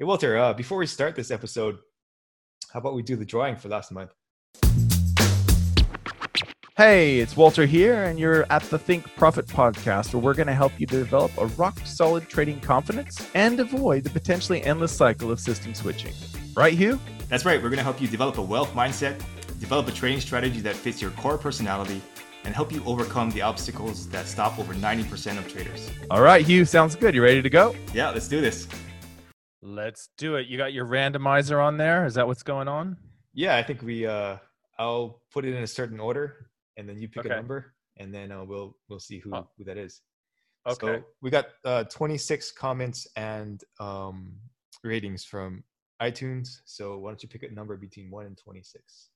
Hey, Walter, uh, before we start this episode, how about we do the drawing for last month? Hey, it's Walter here, and you're at the Think Profit podcast, where we're going to help you develop a rock solid trading confidence and avoid the potentially endless cycle of system switching. Right, Hugh? That's right. We're going to help you develop a wealth mindset, develop a trading strategy that fits your core personality, and help you overcome the obstacles that stop over 90% of traders. All right, Hugh, sounds good. You ready to go? Yeah, let's do this. Let's do it. You got your randomizer on there? Is that what's going on? Yeah, I think we. Uh, I'll put it in a certain order, and then you pick Okay. a number, and then uh, we'll we'll see who Oh. who that is. Okay. So we got uh, 26 comments and um, ratings from iTunes. So why don't you pick a number between one and 26?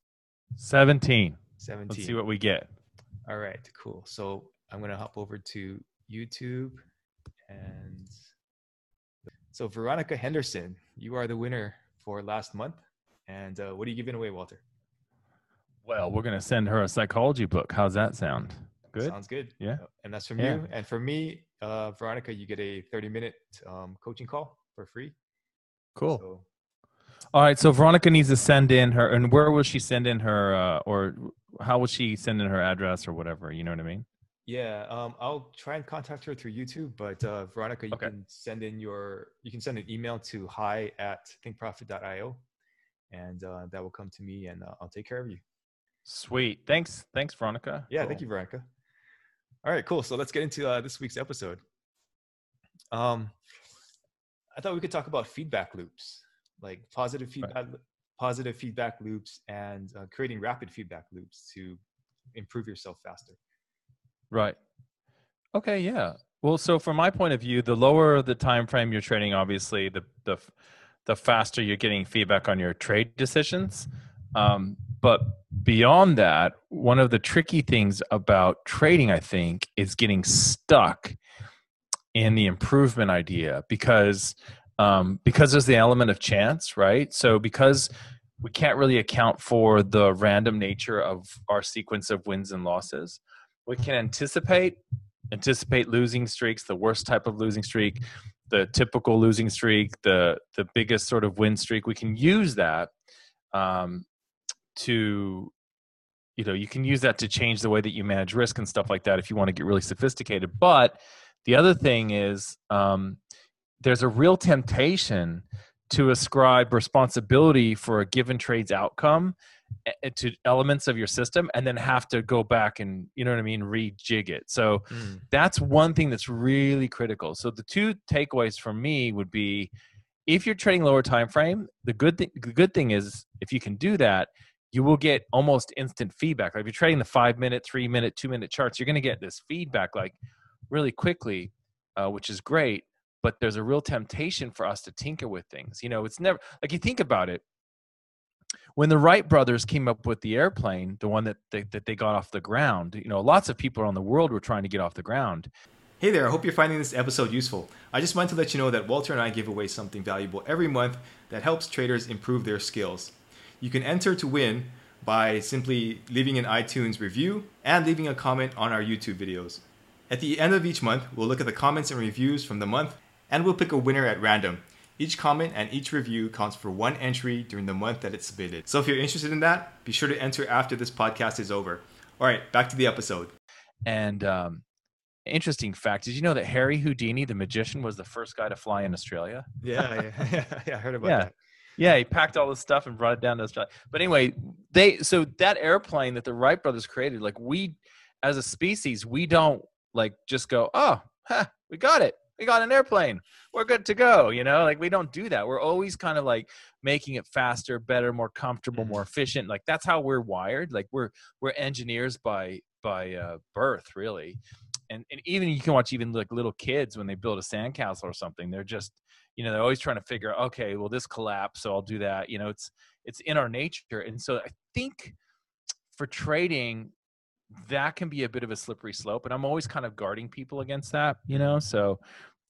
17. 17. Let's see what we get. All right, cool. So I'm gonna hop over to YouTube, and so Veronica Henderson, you are the winner for last month. And uh, what are you giving away, Walter? Well, we're going to send her a psychology book. How's that sound? Good. Sounds good. Yeah. Uh, And that's from Yeah. you. And for me, uh, Veronica, you get a 30 minute um, coaching call for free. Cool. So All right. So Veronica needs to send in her, and where will she send in her, uh, or how will she send in her address or whatever? You know what I mean? Yeah, um, I'll try and contact her through YouTube. But uh, Veronica, you Okay. can send in your, you can send an email to hi at thinkprofit.io, and uh, that will come to me, and uh, I'll take care of you. Sweet. Thanks. Thanks, Veronica. Yeah, thank you, Veronica. All right, cool. So let's get into uh, this week's episode. Um, I thought we could talk about feedback loops, like positive feedback, positive feedback loops, and uh, creating rapid feedback loops to improve yourself faster. Right. Okay. Yeah. Well, so from my point of view, the lower the time frame you're trading, obviously, the the the faster you're getting feedback on your trade decisions. Um, but beyond that, one of the tricky things about trading, I think, is getting stuck in the improvement idea because um, because there's the element of chance, right? So because we can't really account for the random nature of our sequence of wins and losses we can anticipate anticipate losing streaks the worst type of losing streak the typical losing streak the the biggest sort of win streak. We can use that um, to you know you can use that to change the way that you manage risk and stuff like that if you want to get really sophisticated. But the other thing is um, there's a real temptation to ascribe responsibility for a given trade's outcome to elements of your system and then have to go back and you know what i mean rejig it. So that's one thing that's really critical. So the two takeaways from me would be if you're trading lower time frame the good thing the good thing is if you can do that you will get almost instant feedback. Like if you're trading the five minute three minute two minute charts you're going to get this feedback like really quickly uh, which is great but there's a real temptation for us to tinker with things. You know it's never like you think about it when the Wright brothers came up with the airplane, the one that they, that they got off the ground, you know, lots of people around the world were trying to get off the ground. Hey there, I hope you're finding this episode useful. I just wanted to let you know that Walter and I give away something valuable every month that helps traders improve their skills. You can enter to win by simply leaving an iTunes review and leaving a comment on our YouTube videos. At the end of each month, we'll look at the comments and reviews from the month and we'll pick a winner at random. Each comment and each review counts for one entry during the month that it's submitted. So if you're interested in that, be sure to enter after this podcast is over. All right, back to the episode. And um, interesting fact: Did you know that Harry Houdini, the magician, was the first guy to fly in Australia? Yeah, yeah, yeah I heard about Yeah. that. Yeah, he packed all this stuff and brought it down to Australia. But anyway, they so that airplane that the Wright brothers created, like we, as a species, we don't like just go, oh, huh, we got it. We got an airplane. We're good to go. You know, like we don't do that. We're always kind of like making it faster, better, more comfortable, more efficient. Like that's how we're wired. Like we're we're engineers by by uh, birth, really. And and even you can watch even like little kids when they build a sandcastle or something. They're just you know they're always trying to figure out okay well this collapsed so i'll do that you know it's it's in our nature and so i think for trading that can be a bit of a slippery slope and i'm always kind of guarding people against that you know so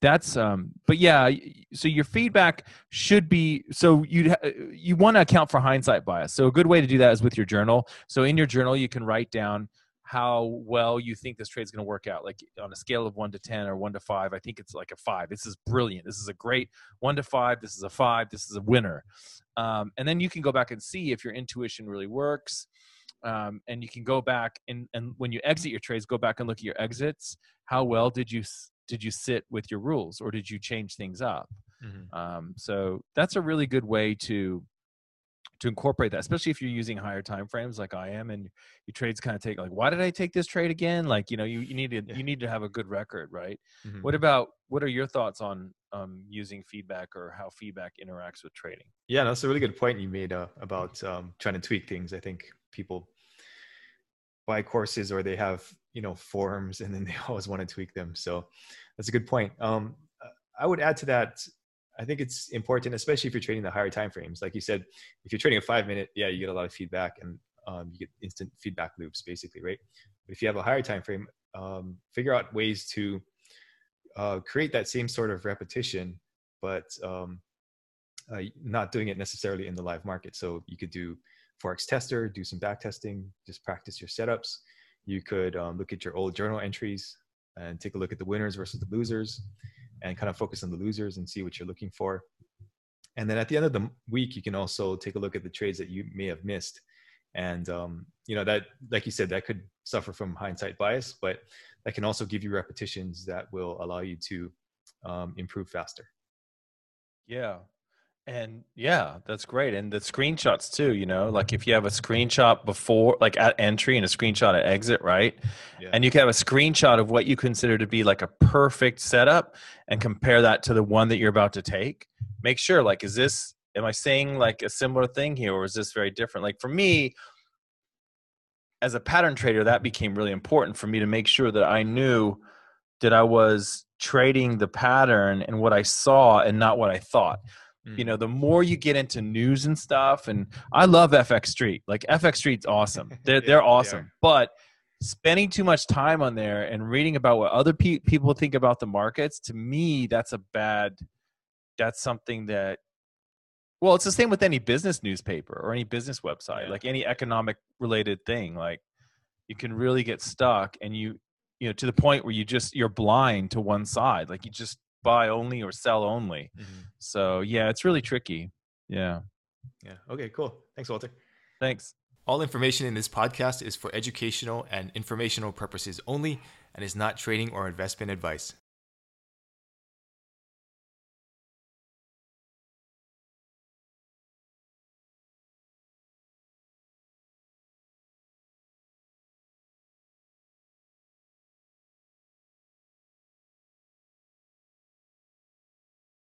that's um but yeah so your feedback should be so you you want to account for hindsight bias so a good way to do that is with your journal so in your journal you can write down how well you think this trade is going to work out. Like on a scale of one to 10 or one to five, I think it's like a five. This is brilliant. This is a great one to five. This is a five. This is a winner. Um, and then you can go back and see if your intuition really works. Um, and you can go back and, and when you exit your trades, go back and look at your exits. How well did you did you sit with your rules, or did you change things up? Mm-hmm. Um, so that's a really good way to to incorporate that, especially if you're using higher time frames like I am, and your trades kind of take like, why did I take this trade again? Like, you know, you, you need to yeah. you need to have a good record, right? Mm-hmm. What about what are your thoughts on um, using feedback or how feedback interacts with trading? Yeah, that's a really good point you made uh, about um, trying to tweak things. I think people buy courses or they have you know forums and then they always want to tweak them. So that's a good point. Um, I would add to that I think it's important, especially if you're trading the higher time frames. Like you said, if you're trading a five minute, yeah, you get a lot of feedback and um, you get instant feedback loops, basically, right? But if you have a higher time frame, um, figure out ways to uh, create that same sort of repetition, but um, uh, not doing it necessarily in the live market. So you could do forex tester, do some back testing, just practice your setups. You could um, look at your old journal entries and take a look at the winners versus the losers and kind of focus on the losers and see what you're looking for. And then at the end of the week, you can also take a look at the trades that you may have missed. And, um, you know, that, like you said, that could suffer from hindsight bias, but that can also give you repetitions that will allow you to um, improve faster. Yeah. And yeah, that's great. And the screenshots too, you know, like if you have a screenshot before, like at entry and a screenshot at exit, right? Yeah. And you can have a screenshot of what you consider to be like a perfect setup and compare that to the one that you're about to take. Make sure, like, is this, am I saying like a similar thing here or is this very different? Like for me, as a pattern trader, that became really important for me to make sure that I knew that I was trading the pattern and what I saw and not what I thought you mm. know the more you get into news and stuff and i love fx street. Like fx street's awesome. They're, yeah, they're awesome. They but spending too much time on there and reading about what other pe- people think about the markets to me that's a bad that's something that well it's the same with any business newspaper or any business website yeah. like any economic related thing. Like you can really get stuck and you you know to the point where you just you're blind to one side. Like you just buy only or sell only. Mm-hmm. So yeah, it's really tricky. Yeah. Yeah. Okay, cool. Thanks, Walter. Thanks. All information in this podcast is for educational and informational purposes only and is not trading or investment advice.